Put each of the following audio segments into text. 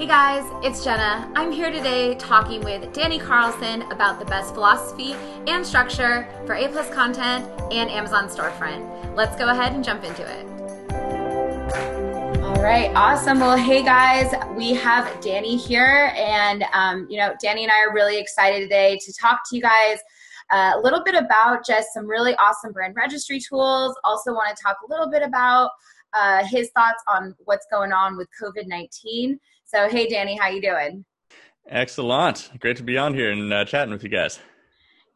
Hey guys, it's Jenna. I'm here today talking with Danny Carlson about the best philosophy and structure for A plus content and Amazon storefront. Let's go ahead and jump into it. All right, awesome. Well, hey guys, we have Danny here, and um, you know, Danny and I are really excited today to talk to you guys uh, a little bit about just some really awesome brand registry tools. Also, want to talk a little bit about uh, his thoughts on what's going on with COVID nineteen. So, hey, Danny, how you doing? Excellent. Great to be on here and uh, chatting with you guys.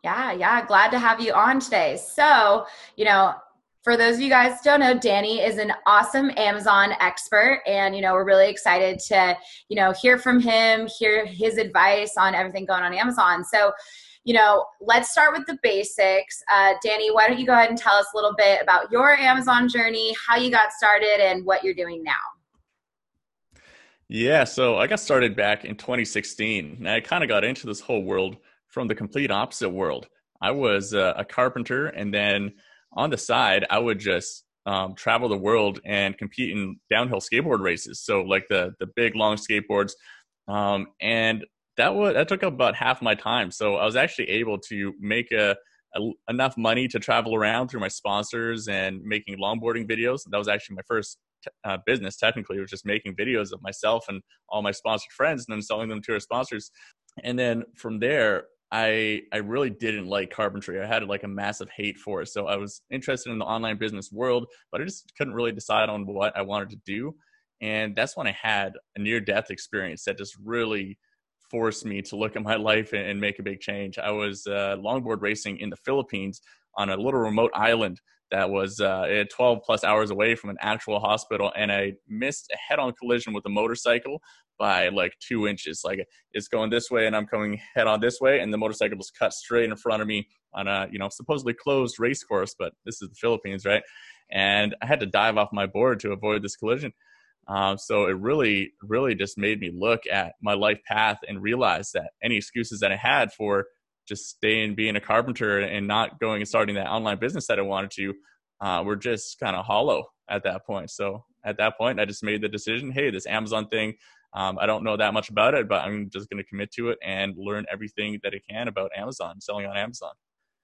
Yeah, yeah. Glad to have you on today. So, you know, for those of you guys don't know, Danny is an awesome Amazon expert, and you know we're really excited to you know hear from him, hear his advice on everything going on Amazon. So, you know, let's start with the basics. Uh, Danny, why don't you go ahead and tell us a little bit about your Amazon journey, how you got started, and what you're doing now? Yeah, so I got started back in 2016. And I kind of got into this whole world from the complete opposite world. I was uh, a carpenter, and then on the side, I would just um, travel the world and compete in downhill skateboard races. So like the the big long skateboards, um, and that was that took up about half my time. So I was actually able to make a, a, enough money to travel around through my sponsors and making longboarding videos. That was actually my first uh, business technically was just making videos of myself and all my sponsored friends and then selling them to our sponsors and then from there i i really didn't like carpentry i had like a massive hate for it so i was interested in the online business world but i just couldn't really decide on what i wanted to do and that's when i had a near death experience that just really forced me to look at my life and, and make a big change i was uh, longboard racing in the philippines on a little remote island that was uh, 12 plus hours away from an actual hospital, and I missed a head-on collision with a motorcycle by like two inches. Like it's going this way, and I'm coming head-on this way, and the motorcycle was cut straight in front of me on a you know supposedly closed race course, but this is the Philippines, right? And I had to dive off my board to avoid this collision. Um, so it really, really just made me look at my life path and realize that any excuses that I had for just staying being a carpenter and not going and starting that online business that I wanted to uh, were just kind of hollow at that point. So at that point, I just made the decision, hey, this Amazon thing, um, I don't know that much about it, but I'm just going to commit to it and learn everything that I can about Amazon, selling on Amazon.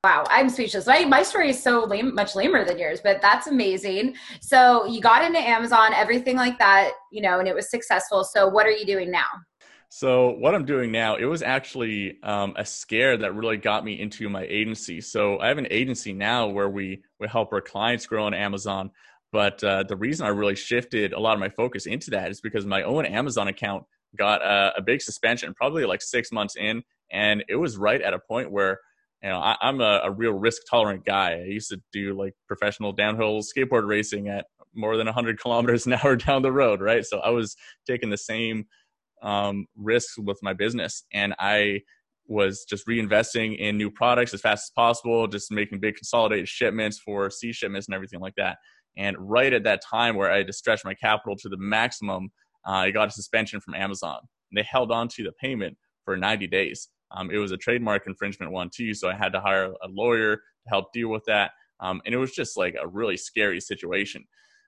Wow, I'm speechless. My, my story is so lame, much lamer than yours, but that's amazing. So you got into Amazon, everything like that, you know, and it was successful. So what are you doing now? So what I'm doing now, it was actually um, a scare that really got me into my agency. So I have an agency now where we we help our clients grow on Amazon. But uh, the reason I really shifted a lot of my focus into that is because my own Amazon account got a, a big suspension, probably like six months in, and it was right at a point where you know I, am a, a real risk tolerant guy. I used to do like professional downhill skateboard racing at more than 100 kilometers an hour down the road, right? So I was taking the same um, risks with my business. And I was just reinvesting in new products as fast as possible, just making big consolidated shipments for sea shipments and everything like that. And right at that time where I had to stretch my capital to the maximum, uh, I got a suspension from Amazon. They held on to the payment for 90 days. Um, it was a trademark infringement one too, so I had to hire a lawyer to help deal with that. Um, and it was just like a really scary situation.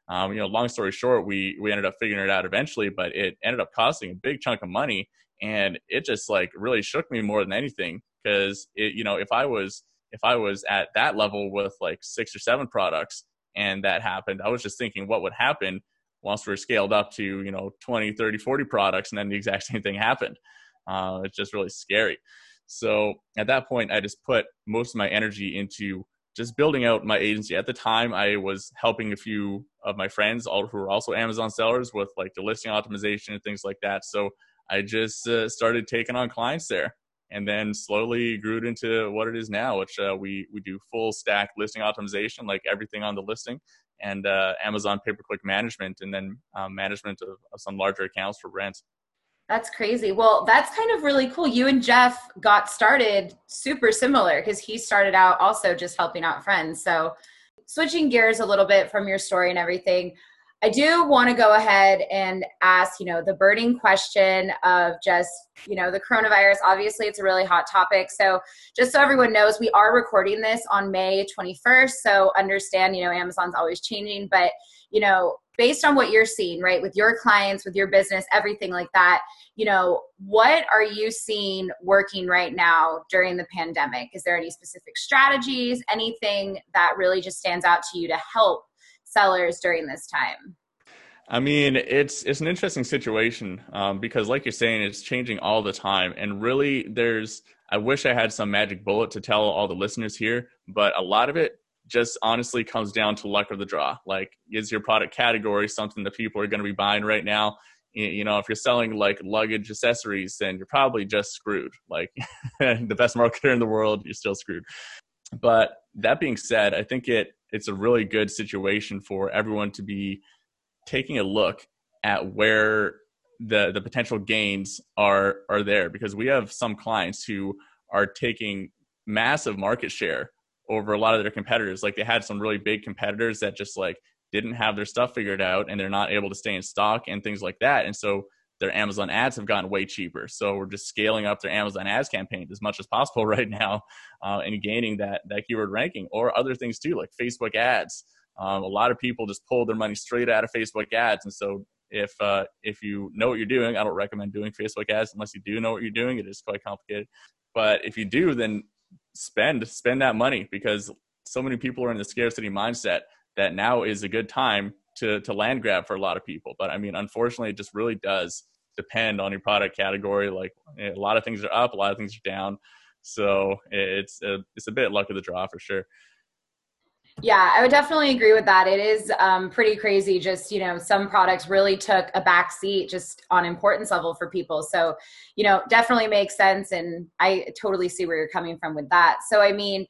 Um, you know, long story short, we we ended up figuring it out eventually, but it ended up costing a big chunk of money, and it just like really shook me more than anything because it, you know, if I was if I was at that level with like six or seven products and that happened, I was just thinking what would happen once we're scaled up to you know 20 30 40 products and then the exact same thing happened uh, it's just really scary so at that point i just put most of my energy into just building out my agency. At the time, I was helping a few of my friends, all who were also Amazon sellers, with like the listing optimization and things like that. So I just uh, started taking on clients there, and then slowly grew it into what it is now, which uh, we we do full stack listing optimization, like everything on the listing, and uh, Amazon pay per click management, and then um, management of, of some larger accounts for brands. That's crazy. Well, that's kind of really cool. You and Jeff got started super similar because he started out also just helping out friends. So, switching gears a little bit from your story and everything, I do want to go ahead and ask, you know, the burning question of just, you know, the coronavirus. Obviously, it's a really hot topic. So, just so everyone knows, we are recording this on May 21st. So, understand, you know, Amazon's always changing, but, you know, based on what you're seeing, right, with your clients, with your business, everything like that, you know, what are you seeing working right now during the pandemic? Is there any specific strategies, anything that really just stands out to you to help sellers during this time? I mean, it's it's an interesting situation um, because, like you're saying, it's changing all the time, and really, there's. I wish I had some magic bullet to tell all the listeners here, but a lot of it just honestly comes down to luck of the draw. Like, is your product category something that people are going to be buying right now? You know, if you're selling like luggage accessories, then you're probably just screwed. Like, the best marketer in the world, you're still screwed. But that being said, I think it it's a really good situation for everyone to be taking a look at where the the potential gains are are there because we have some clients who are taking massive market share over a lot of their competitors like they had some really big competitors that just like didn't have their stuff figured out and they're not able to stay in stock and things like that and so their Amazon ads have gotten way cheaper. So we're just scaling up their Amazon ads campaigns as much as possible right now uh, and gaining that that keyword ranking or other things too, like Facebook ads. Um, a lot of people just pull their money straight out of Facebook ads, and so if uh, if you know what you're doing, I don't recommend doing Facebook ads unless you do know what you're doing. It is quite complicated, but if you do, then spend spend that money because so many people are in the scarcity mindset that now is a good time to to land grab for a lot of people. But I mean, unfortunately, it just really does depend on your product category. Like eh, a lot of things are up, a lot of things are down. So eh, it's a, it's a bit luck of the draw for sure. Yeah, I would definitely agree with that. It is um, pretty crazy. Just you know, some products really took a back seat just on importance level for people. So, you know, definitely makes sense, and I totally see where you're coming from with that. So, I mean,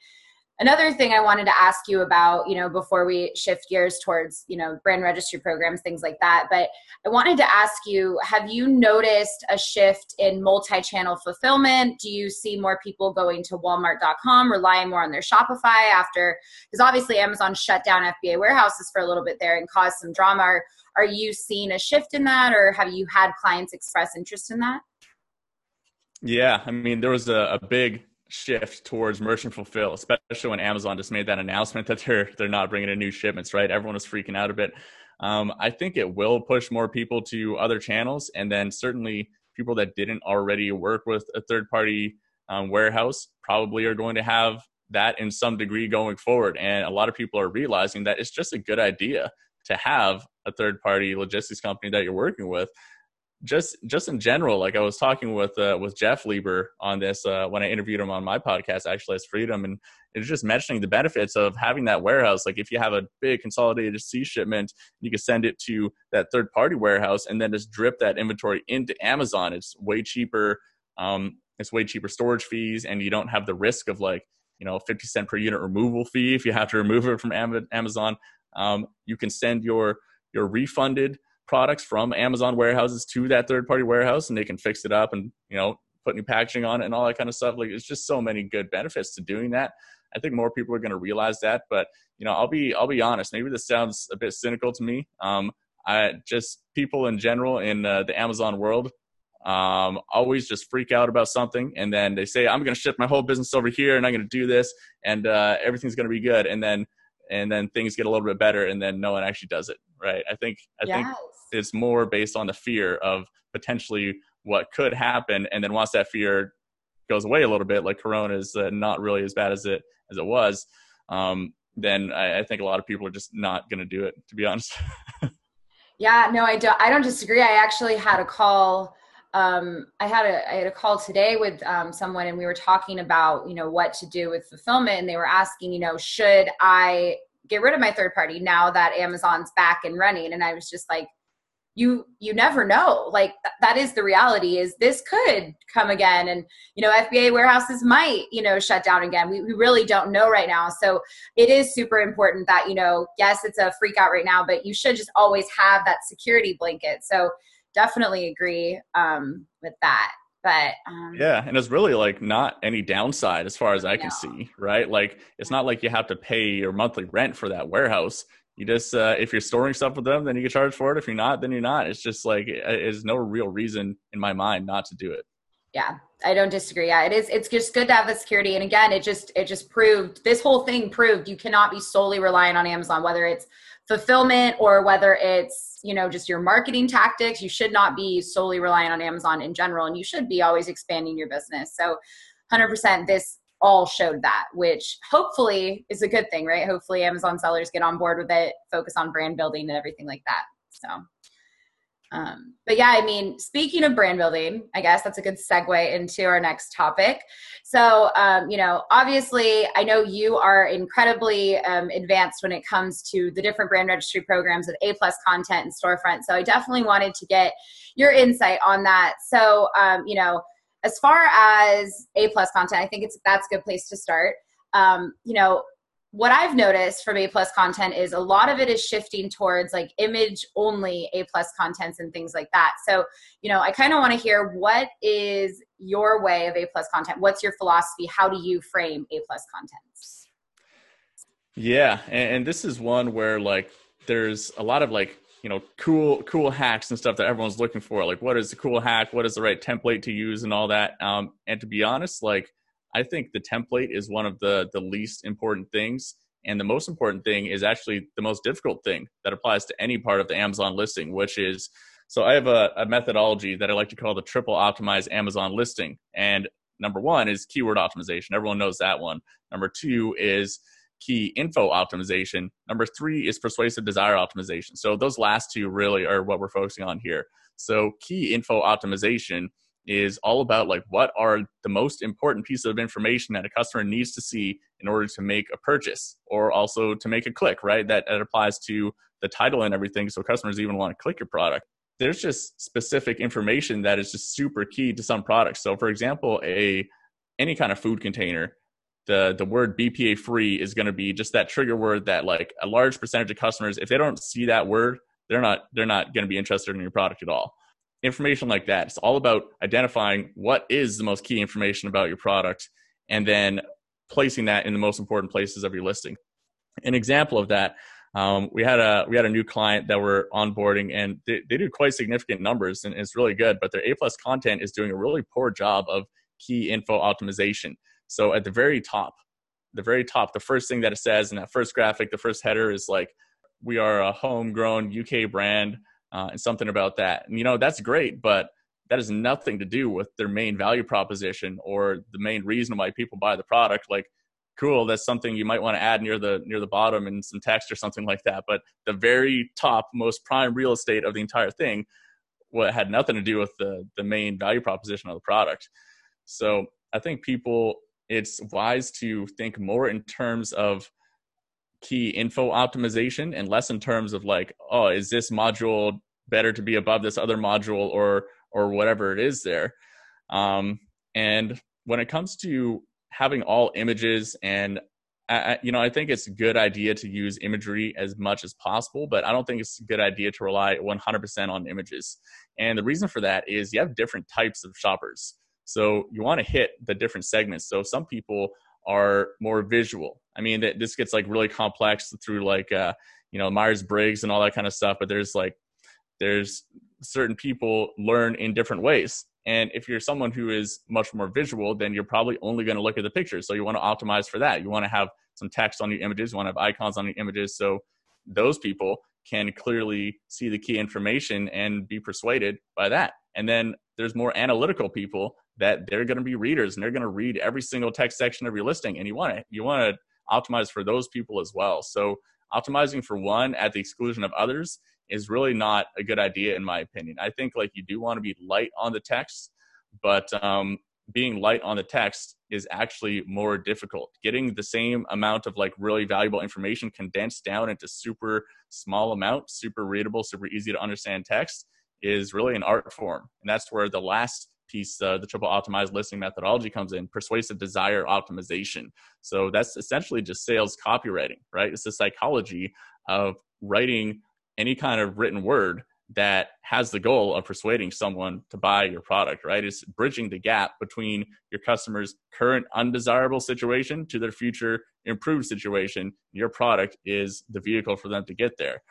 another thing i wanted to ask you about you know before we shift gears towards you know brand registry programs things like that but i wanted to ask you have you noticed a shift in multi-channel fulfillment? Do you see more people going to walmart.com relying more on their shopify after because obviously amazon shut down fba warehouses for a little bit there and caused some drama. Are, are you seeing a shift in that or have you had clients express interest in that? Yeah i mean there was a, a big shift towards merchant fulfill, especially when Amazon just made that announcement that they're they're not bringing in new shipments. Right, everyone was freaking out a bit. Um, I think it will push more people to other channels, and then certainly people that didn't already work with a third party um, warehouse probably are going to have that in some degree going forward. And a lot of people are realizing that it's just a good idea to have a third party logistics company that you're working with just just in general, like I was talking with uh, with Jeff Lieber on this uh, when I interviewed him on my podcast, actually as Freedom, and it's just mentioning the benefits of having that warehouse. Like if you have a big consolidated sea shipment, you can send it to that third party warehouse and then just drip that inventory into Amazon. It's way cheaper. Um, it's way cheaper storage fees, and you don't have the risk of like you know 50 cent per unit removal fee if you have to remove it from Amazon. Um, you can send your your refunded products from Amazon warehouses to that third party warehouse and they can fix it up and, you know, put new packaging on it and all that kind of stuff. Like it's just so many good benefits to doing that. I think more people are going to realize that, but you know, I'll be, I'll be honest, maybe this sounds a bit cynical to me. Um, I just people in general in uh, the Amazon world, um, always just freak out about something and then they say, I'm going to ship my whole business over here and I'm going to do this and, uh, everything's going to be good. And then, and then things get a little bit better and then no one actually does it. Right. I think, I yes. think it's more based on the fear of potentially what could happen and then once that fear goes away a little bit like corona is uh, not really as bad as it as it was um, then I, I, think a lot of people are just not going to do it to be honest yeah no i don't i don't disagree i actually had a call um, I had a I had a call today with um, someone, and we were talking about you know what to do with fulfillment, and they were asking, you know, should I get rid of my third party now that Amazon's back and running? And I was just like, you you never know. Like th- that is the reality is this could come again. And you know fba warehouses might you know shut down again. We, we really don't know right now. So it is super important that you know yes it's a freak out right now but you should just always have that security blanket. So definitely agree um, with that. But um, yeah, and it's really like not any downside as far as I can see, right? Like it's not like you have to pay your monthly rent for that warehouse. You just uh, if you're storing stuff with them, then you get charged for it. If you're not, then you're not. It's just like there's no real reason in my mind not to do it. Yeah, I don't disagree. Yeah, it is. It's just good to have the security. And again, it just it just proved this whole thing proved you cannot be solely reliant on Amazon, whether it's fulfillment or whether it's you know just your marketing tactics you should not be solely reliant on amazon in general and you should be always expanding your business. So 100% this all showed that which hopefully is a good thing right? Hopefully amazon sellers get on board with it focus on brand building and everything like that so um, but yeah, I mean, speaking of brand building, I guess that's a good segue into our next topic. So, um, you know, obviously, I know you are incredibly um, advanced when it comes to the different brand registry programs with A plus content and storefront. So, I definitely wanted to get your insight on that. So, um, you know, as far as A plus content, I think it's that's a good place to start. Um, you know, what I've noticed from A plus content is a lot of it is shifting towards like image only A plus contents and things like that. So, you know, I kind of want to hear what is your way of A plus content? What's your philosophy? How do you frame A plus contents? Yeah, and, and this is one where like there's a lot of like you know cool cool hacks and stuff that everyone's looking for. Like, what is the cool hack? What is the right template to use and all that? Um, and to be honest, like I think the template is one of the the least important things. And the most important thing is actually the most difficult thing that applies to any part of the Amazon listing, which is so I have a, a methodology that I like to call the triple optimized Amazon listing. And number one is keyword optimization. Everyone knows that one. Number two is key info optimization. Number three is persuasive desire optimization. So those last two really are what we're focusing on here. So key info optimization is all about like what are the most important pieces of information that a customer needs to see in order to make a purchase or also to make a click right? That, that applies to the title and everything so customers even want to click your product. There's just specific information that is just super key to some products. So for example a any kind of food container the the word bpa free is going to be just that trigger word that like a large percentage of customers if they don't see that word they're not they're not going to be interested in your product at all information like that. It's all about identifying what is the most key information about your product and then placing that in the most important places of your listing. An example of that, um, we had a we had a new client that we're onboarding and they, they do quite significant numbers and it's really good, but their A plus content is doing a really poor job of key info optimization. So at the very top, the very top, the first thing that it says in that first graphic, the first header is like, we are a homegrown UK brand uh, and something about that. And, you know, that's great, but that has nothing to do with their main value proposition or the main reason why people buy the product. Like, cool, that's something you might want to add near the near the bottom in some text or something like that. But the very top, most prime real estate of the entire thing, what had nothing to do with the the main value proposition of the product. So I think people, it's wise to think more in terms of key info optimization and less in terms of like oh is this module better to be above this other module or or whatever it is there. Um, and when it comes to having all images and I, you know i think it's a good idea to use imagery as much as possible but i don't think it's a good idea to rely 100% on images. And the reason for that is you have different types of shoppers. So you want to hit the different segments. So some people are more visual. I mean, this gets like really complex through like uh, you know Myers Briggs and all that kind of stuff. But there's like there's certain people learn in different ways. And if you're someone who is much more visual, then you're probably only going to look at the pictures. So you want to optimize for that. You want to have some text on your images. You want to have icons on your images. So those people can clearly see the key information and be persuaded by that. And then there's more analytical people that they're going to be readers and they're going to read every single text section of your listing and you want to you want to optimize for those people as well. So optimizing for one at the exclusion of others is really not a good idea in my opinion. I think like you do want to be light on the text but um, being light on the text is actually more difficult. Getting the same amount of like really valuable information condensed down into super small amount super readable super easy to understand text is really an art form. And that's where the last piece, uh, the triple optimized listing methodology comes in, persuasive desire optimization. So that's essentially just sales copywriting, right? It's the psychology of writing any kind of written word that has the goal of persuading someone to buy your product, right? It's bridging the gap between your customer's current undesirable situation to their future improved situation. Your product is the vehicle for them to get there,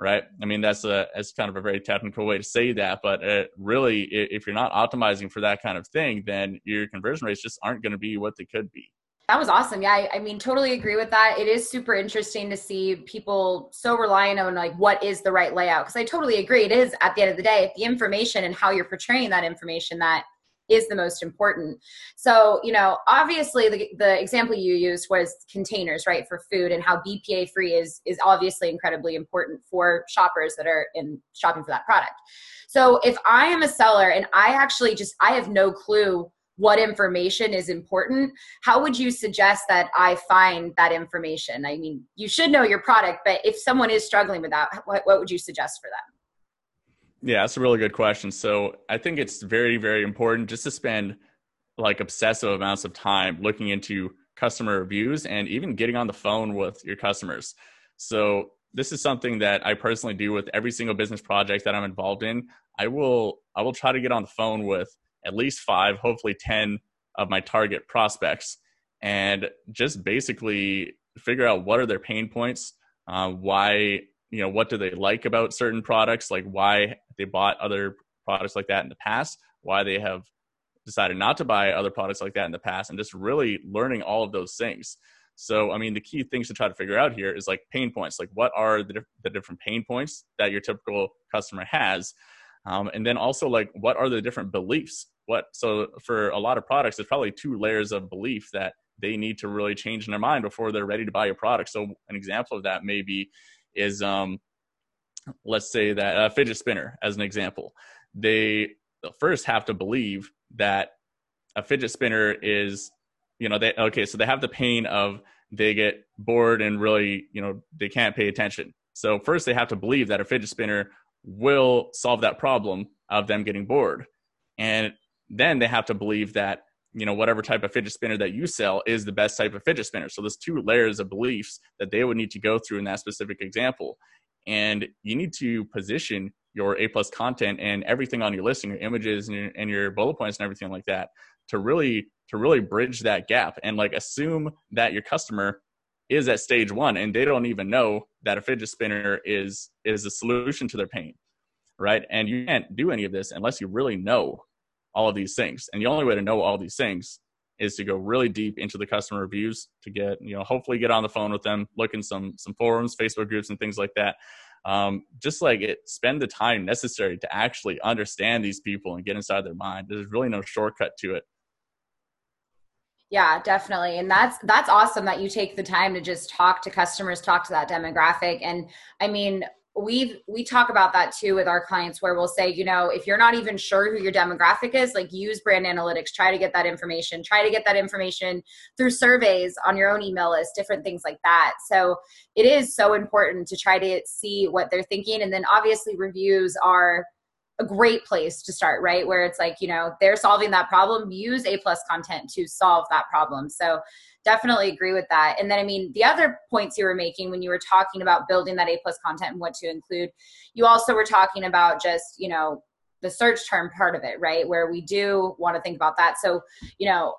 right? I mean, that's a that's kind of a very technical way to say that, but uh, really, if you're not optimizing for that kind of thing, then your conversion rates just aren't going to be what they could be. That was awesome. Yeah, I, I, mean, totally agree with that. It is super interesting to see people so reliant on like what is the right layout. Because I totally agree. It is at the end of the day, the information and how you're portraying that information that is the most important. So, you know, obviously the, the example you used was containers, right, for food and how BPA free is is obviously incredibly important for shoppers that are in shopping for that product. So, if I am a seller and I actually just I have no clue what information is important how would you suggest that i find that information i mean you should know your product but if someone is struggling with that what, what would you suggest for them yeah that's a really good question. So i think it's very very important just to spend like obsessive amounts of time looking into customer reviews and even getting on the phone with your customers. So this is something that i personally do with every single business project that i'm involved in. I will i will try to get on the phone with at least five, hopefully 10 of my target prospects and just basically figure out what are their pain points, uh, why, you know, what do they like about certain products, like why they bought other products like that in the past, why they have decided not to buy other products like that in the past, and just really learning all of those things. So, I mean, the key things to try to figure out here is like pain points. Like, what are the, the different pain points that your typical customer has? Um, and then also like what are the different beliefs what so for a lot of products there's probably two layers of belief that they need to really change in their mind before they're ready to buy your product so an example of that maybe is um, let's say that a fidget spinner as an example they first have to believe that a fidget spinner is you know they okay so they have the pain of they get bored and really you know they can't pay attention so first they have to believe that a fidget spinner will solve that problem of them getting bored. And then they have to believe that, you know, whatever type of fidget spinner that you sell is the best type of fidget spinner. So there's two layers of beliefs that they would need to go through in that specific example. And you need to position your A plus content and everything on your listing, your images and your, and your bullet points and everything like that to really to really bridge that gap and like assume that your customer is at stage one and they don't even know that a fidget spinner is is a solution to their pain right? And you can't do any of this unless you really know all of these things. And the only way to know all these things is to go really deep into the customer reviews to get you know hopefully get on the phone with them look in some some forums facebook groups and things like that um, just like it spend the time necessary to actually understand these people and get inside their mind there's really no shortcut to it yeah, definitely. And that's that's awesome that you take the time to just talk to customers, talk to that demographic. And I mean, we've we talk about that too with our clients where we'll say, you know, if you're not even sure who your demographic is, like use brand analytics, try to get that information, try to get that information through surveys on your own email list, different things like that. So it is so important to try to see what they're thinking. And then obviously reviews are a great place to start right where it's like you know they're solving that problem use a plus content to solve that problem so definitely agree with that. And then i mean the other points you were making when you were talking about building that a plus content and what to include you also were talking about just you know the search term part of it right? Where we do want to think about that. So you know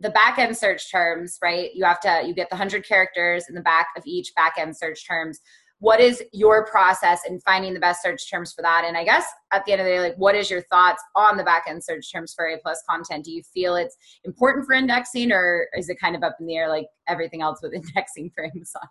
the back end search terms right? You have to you get the 100 characters in the back of each back end search terms what is your process in finding the best search terms for that and i guess at the end of the day like what is your thoughts on the back end search terms for a plus content do you feel it's important for indexing or is it kind of up in the air like everything else with indexing for amazon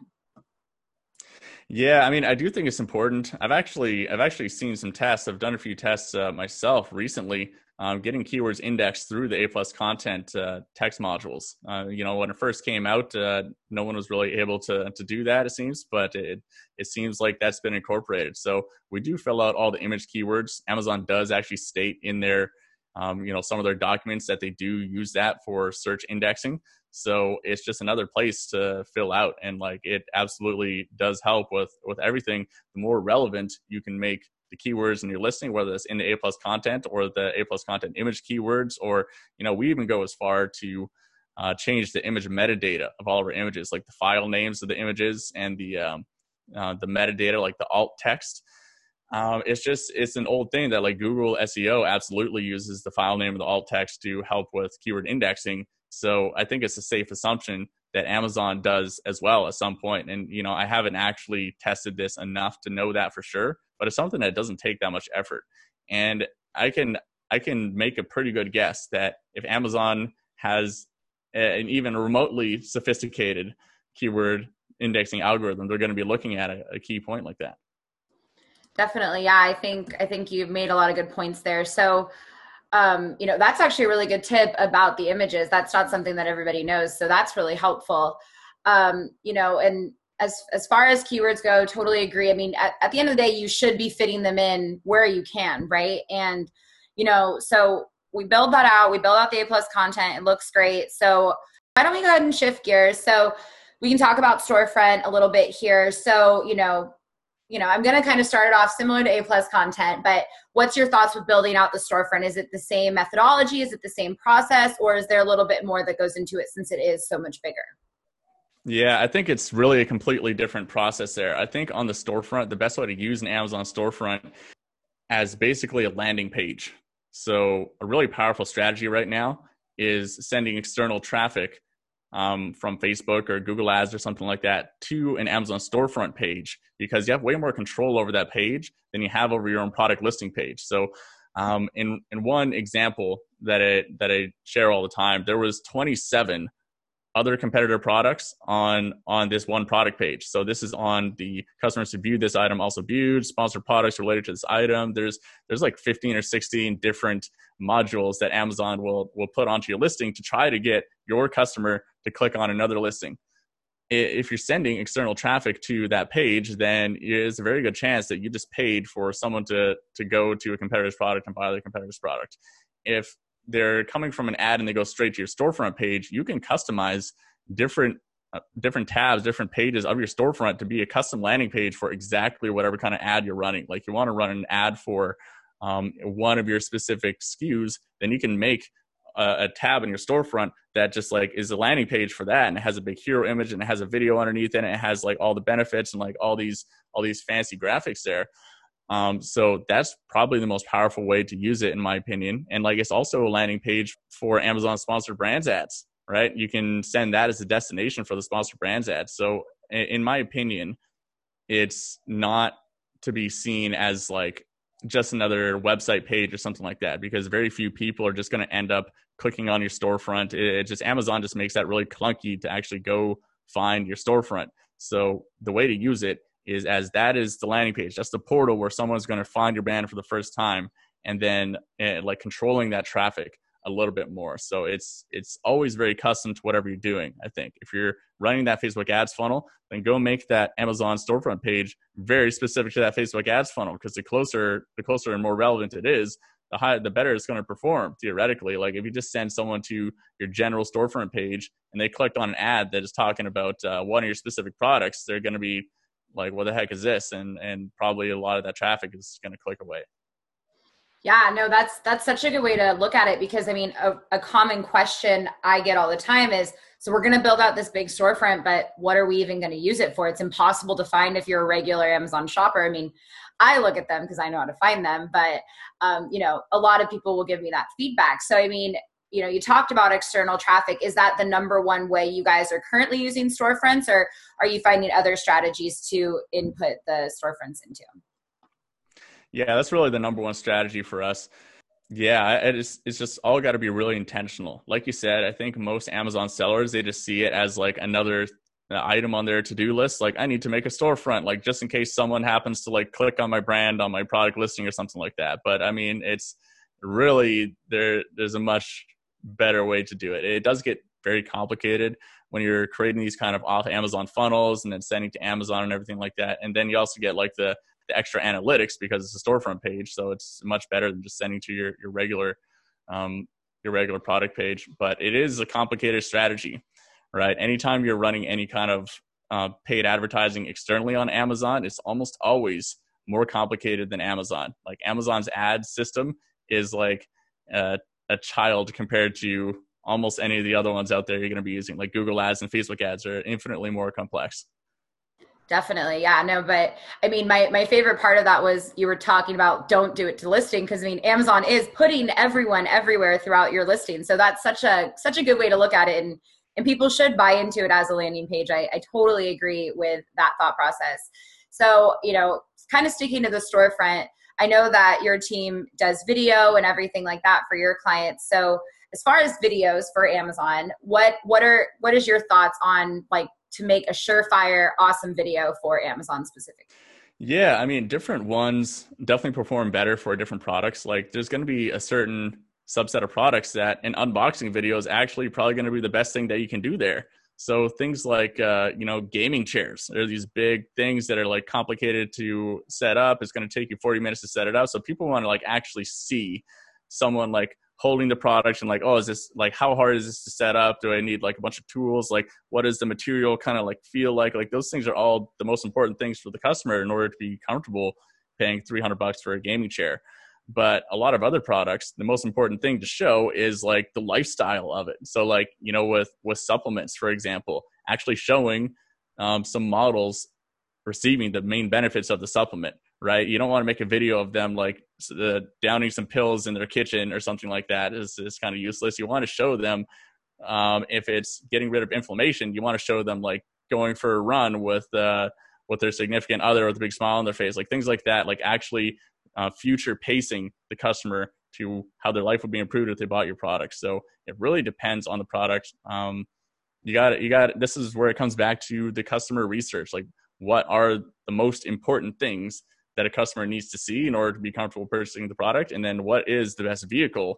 yeah, I mean, I do think it's important. I've actually, I've actually seen some tests. I've done a few tests uh, myself recently um, getting keywords indexed through the A plus content uh, text modules. Uh, you know, when it first came out, uh, no one was really able to to do that. It seems, but it it seems like that's been incorporated. So we do fill out all the image keywords. Amazon does actually state in their um, you know some of their documents that they do use that for search indexing. So it's just another place to fill out, and like it absolutely does help with with everything. The more relevant you can make the keywords in your listing, whether it's in the A plus content or the A plus content image keywords, or you know, we even go as far to uh, change the image metadata of all of our images, like the file names of the images and the um, uh, the metadata, like the alt text. Um, it's just it's an old thing that like Google SEO absolutely uses the file name of the alt text to help with keyword indexing. So I think it's a safe assumption that Amazon does as well at some point. And you know, I haven't actually tested this enough to know that for sure, but it's something that doesn't take that much effort. And I can I can make a pretty good guess that if Amazon has an even remotely sophisticated keyword indexing algorithm, they're going to be looking at a, a key point like that. Definitely. Yeah, I think I think you've made a lot of good points there. So um, you know, that's actually a really good tip about the images. That's not something that everybody knows. So that's really helpful. Um, you know, and as as far as keywords go, totally agree. I mean, at, at the end of the day, you should be fitting them in where you can, right? And you know, so we build that out. We build out the A plus content. It looks great. So why don't we go ahead and shift gears? So we can talk about storefront a little bit here. So you know, you know, I'm going to kind of start it off similar to A plus content, but what's your thoughts with building out the storefront? Is it the same methodology? Is it the same process? Or is there a little bit more that goes into it since it is so much bigger? Yeah, I think it's really a completely different process there. I think on the storefront, the best way to use an Amazon storefront as basically a landing page. So, a really powerful strategy right now is sending external traffic um, from Facebook or Google Ads or something like that to an Amazon storefront page because you have way more control over that page than you have over your own product listing page. So, um, in in one example that I that I share all the time, there was 27 other competitor products on on this one product page. So this is on the customers who viewed this item also viewed sponsored products related to this item. There's there's like 15 or 16 different modules that Amazon will will put onto your listing to try to get your customer to click on another listing. If you're sending external traffic to that page, then there's a very good chance that you just paid for someone to to go to a competitor's product and buy their competitor's product. If they're coming from an ad and they go straight to your storefront page, you can customize different uh, different tabs, different pages of your storefront to be a custom landing page for exactly whatever kind of ad you're running. Like you want to run an ad for um, one of your specific SKUs, then you can make a, a, tab in your storefront that just like is a landing page for that, and it has a big hero image and it has a video underneath, and it has like all the benefits and like all these all these fancy graphics there. Um, so that's probably the most powerful way to use it, in my opinion. And like it's also a landing page for Amazon sponsored brands ads, right? You can send that as a destination for the sponsored brands ads. So in my opinion, it's not to be seen as like just another website page or something like that because very few people are just going to end up clicking on your storefront. It, it just Amazon just makes that really clunky to actually go find your storefront. So the way to use it is as that is the landing page. That's the portal where someone's going to find your brand for the first time, and then uh, like controlling that traffic a little bit more. So it's it's always very custom to whatever you're doing. I think if you're running that Facebook ads funnel, then go make that Amazon storefront page very specific to that Facebook ads funnel because the closer the closer and more relevant it is, the higher the better it's going to perform theoretically. Like if you just send someone to your general storefront page and they click on an ad that is talking about uh, one of your specific products, they're going to be like what the heck is this? And and probably a lot of that traffic is going to click away. Yeah no that's that's such a good way to look at it because i mean a, a common question i get all the time is so we're going to build out this big storefront but what are we even going to use it for? It's impossible to find if you're a regular amazon shopper. I mean i look at them because i know how to find them but um, you know a lot of people will give me that feedback. So i mean you know you talked about external traffic. Is that the number one way you guys are currently using storefronts or are you finding other strategies to input the storefronts into? Yeah that's really the number one strategy for us. Yeah it's, it's just all got to be really intentional. Like you said i think most amazon sellers they just see it as like another uh, item on their to-do list. Like i need to make a storefront like just in case someone happens to like click on my brand on my product listing or something like that. But i mean it's really there there's a much better way to do it. It does get very complicated when you're creating these kind of off Amazon funnels and then sending to Amazon and everything like that. And then you also get like the, the extra analytics because it's a storefront page. So it's much better than just sending to your, your regular, um, your regular product page. But it is a complicated strategy, right? Anytime you're running any kind of uh, paid advertising externally on Amazon, it's almost always more complicated than Amazon. Like Amazon's ad system is like uh, a child compared to almost any of the other ones out there you're going to be using like google ads and facebook ads are infinitely more complex Definitely. Yeah, no, but I mean my my favorite part of that was you were talking about don't do it to listing because I mean Amazon is putting everyone everywhere throughout your listing. So that's such a such a good way to look at it and and people should buy into it as a landing page. I, I totally agree with that thought process. So, you know, kind of sticking to the storefront, I know that your team does video and everything like that for your clients. So as far as videos for Amazon, what what are what is your thoughts on like to make a surefire, awesome video for Amazon specific? Yeah, I mean, different ones definitely perform better for different products. Like, there's going to be a certain subset of products that an unboxing video is actually probably going to be the best thing that you can do there. So things like uh, you know gaming chairs, are these big things that are like complicated to set up. It's going to take you 40 minutes to set it up. So people want to like actually see someone like holding the product and like oh is this like how hard is this to set up? Do i need like a bunch of tools? Like what does the material kind of like feel like? Like those things are all the most important things for the customer in order to be comfortable paying 300 bucks for a gaming chair but a lot of other products the most important thing to show is like the lifestyle of it so like you know with with supplements for example actually showing um, some models receiving the main benefits of the supplement right? You don't want to make a video of them like uh, downing some pills in their kitchen or something like that. Is is kind of useless. You want to show them um, if it's getting rid of inflammation. You want to show them like going for a run with uh, with their significant other with a big smile on their face, like things like that. Like actually uh, future pacing the customer to how their life would be improved if they bought your product. So it really depends on the product. Um, you got it. you got this is where it comes back to the customer research like what are the most important things that a customer needs to see in order to be comfortable purchasing the product and then what is the best vehicle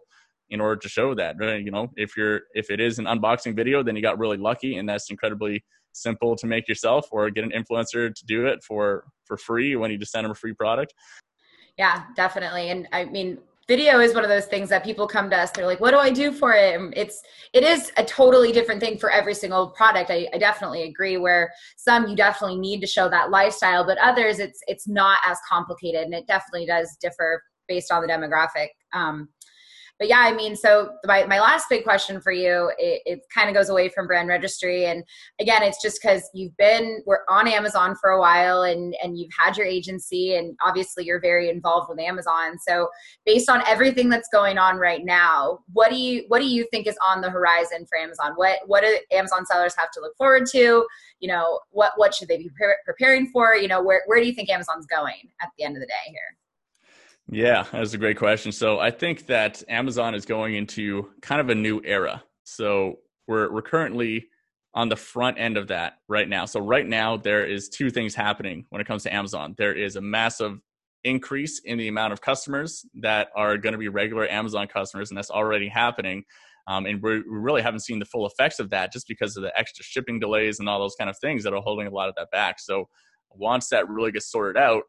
in order to show that you know if you're if it is an unboxing video then you got really lucky and that's incredibly simple to make yourself or get an influencer to do it for for free when you just send them a free product yeah definitely. And i mean video is one of those things that people come to us they're like what do i do for it? And it's it is a totally different thing for every single product. I, I, definitely agree where some you definitely need to show that lifestyle but others it's it's not as complicated and it definitely does differ based on the demographic. Um, but yeah, I mean, so my, my last big question for you, it, it kind of goes away from brand registry. And again, it's just because you've been, we're on Amazon for a while and, and you've had your agency and obviously you're very involved with Amazon. So based on everything that's going on right now, what do you, what do you think is on the horizon for Amazon? What, what do Amazon sellers have to look forward to? You know, what, what should they be pre- preparing for? You know, where, where do you think Amazon's going at the end of the day here? Yeah, that's a great question. So I think that Amazon is going into kind of a new era. So we're we're currently on the front end of that right now. So right now there is two things happening when it comes to Amazon. There is a massive increase in the amount of customers that are going to be regular Amazon customers, and that's already happening. Um, and we really haven't seen the full effects of that just because of the extra shipping delays and all those kind of things that are holding a lot of that back. So once that really gets sorted out,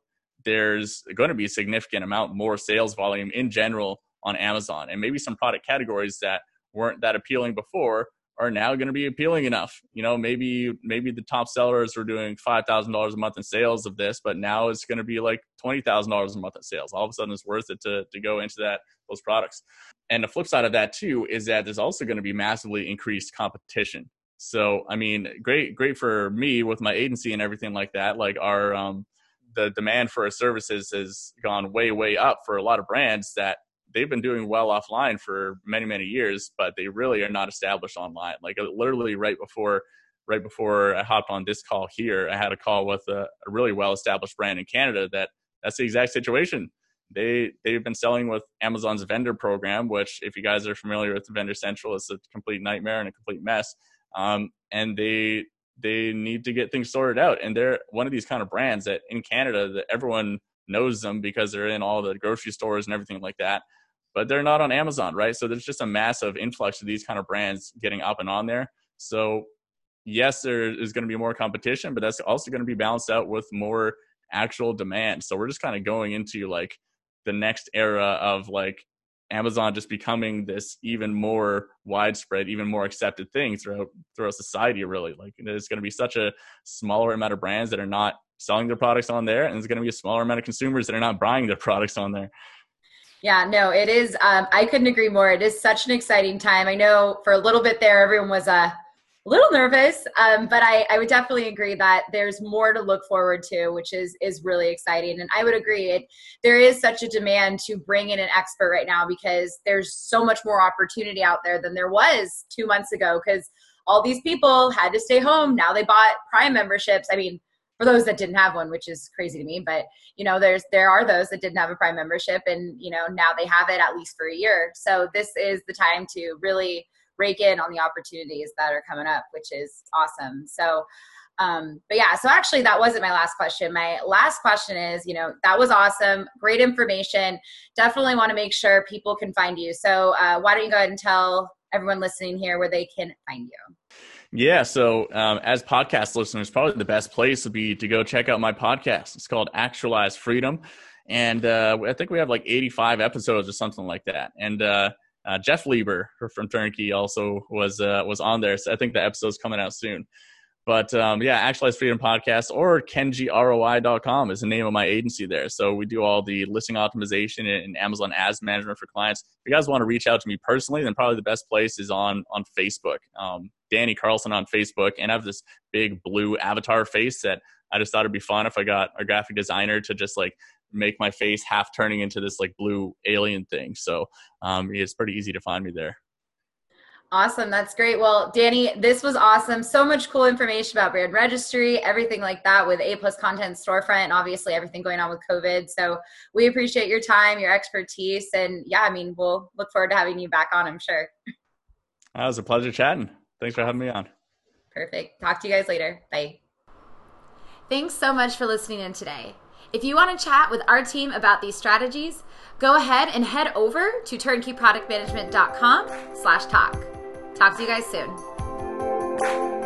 there's going to be a significant amount more sales volume in general on Amazon. And maybe some product categories that weren't that appealing before are now going to be appealing enough. You know, maybe maybe the top sellers were doing five thousand dollars a month in sales of this, but now it's going to be like twenty thousand dollars a month in sales. All of a sudden, it's worth it to to go into that those products. And the flip side of that too is that there's also going to be massively increased competition. So, I mean, great great for me with my agency and everything like that. Like our um, the demand for our services has gone way way up for a lot of brands that they've been doing well offline for many many years but they really are not established online. Like uh, literally right before right before i hopped on this call here i had a call with a, a really well established brand in canada that that's the exact situation. They they've been selling with amazon's vendor program which if you guys are familiar with vendor central it's a complete nightmare and a complete mess. Um, and they they need to get things sorted out. And they're one of these kind of brands that in Canada that everyone knows them because they're in all the grocery stores and everything like that. But they're not on Amazon, right? So there's just a massive influx of these kind of brands getting up and on there. So yes, there is going to be more competition, but that's also going to be balanced out with more actual demand. So we're just kind of going into like the next era of like Amazon just becoming this even more widespread, even more accepted thing throughout throughout society. Really, like there's going to be such a smaller amount of brands that are not selling their products on there, and there's going to be a smaller amount of consumers that are not buying their products on there. Yeah, no, it is. Um, I couldn't agree more. It is such an exciting time. I know for a little bit there, everyone was uh, little nervous, um, but I, I would definitely agree that there's more to look forward to, which is is really exciting. And I would agree, it, there is such a demand to bring in an expert right now because there's so much more opportunity out there than there was two months ago. Because all these people had to stay home. Now they bought Prime memberships. I mean, for those that didn't have one, which is crazy to me, but you know, there's there are those that didn't have a Prime membership, and you know now they have it at least for a year. So this is the time to really rake in on the opportunities that are coming up, which is awesome. So. Um, but yeah, so actually, that wasn't my last question. My last question is, you know, that was awesome, great information. Definitely want to make sure people can find you. So, uh, why don't you go ahead and tell everyone listening here where they can find you? Yeah. So, um, as podcast listeners, probably the best place would be to go check out my podcast. It's called Actualize Freedom. And uh, I think we have like 85 episodes or something like that. And uh, uh, Jeff Lieber from Turnkey also was uh, was on there. So I think the episode's coming out soon. But um, yeah, Actualize Freedom Podcast or KenjiROI.com is the name of my agency there. So we do all the listing optimization and Amazon ads management for clients. If you guys want to reach out to me personally, then probably the best place is on on Facebook. Um, Danny Carlson on Facebook, and I have this big blue avatar face that I just thought it'd be fun if I got a graphic designer to just like make my face half turning into this like blue alien thing. So um, it's pretty easy to find me there. Awesome. That's great. Well, Danny, this was awesome. So much cool information about brand registry, everything like that with A plus content storefront, and obviously everything going on with COVID. So we appreciate your time, your expertise. And yeah, I mean, we'll look forward to having you back on, I'm sure. That was a pleasure chatting. Thanks for having me on. Perfect. Talk to you guys later. Bye. Thanks so much for listening in today. If you want to chat with our team about these strategies, go ahead and head over to turnkeyproductmanagement.com slash talk. Talk to you guys soon.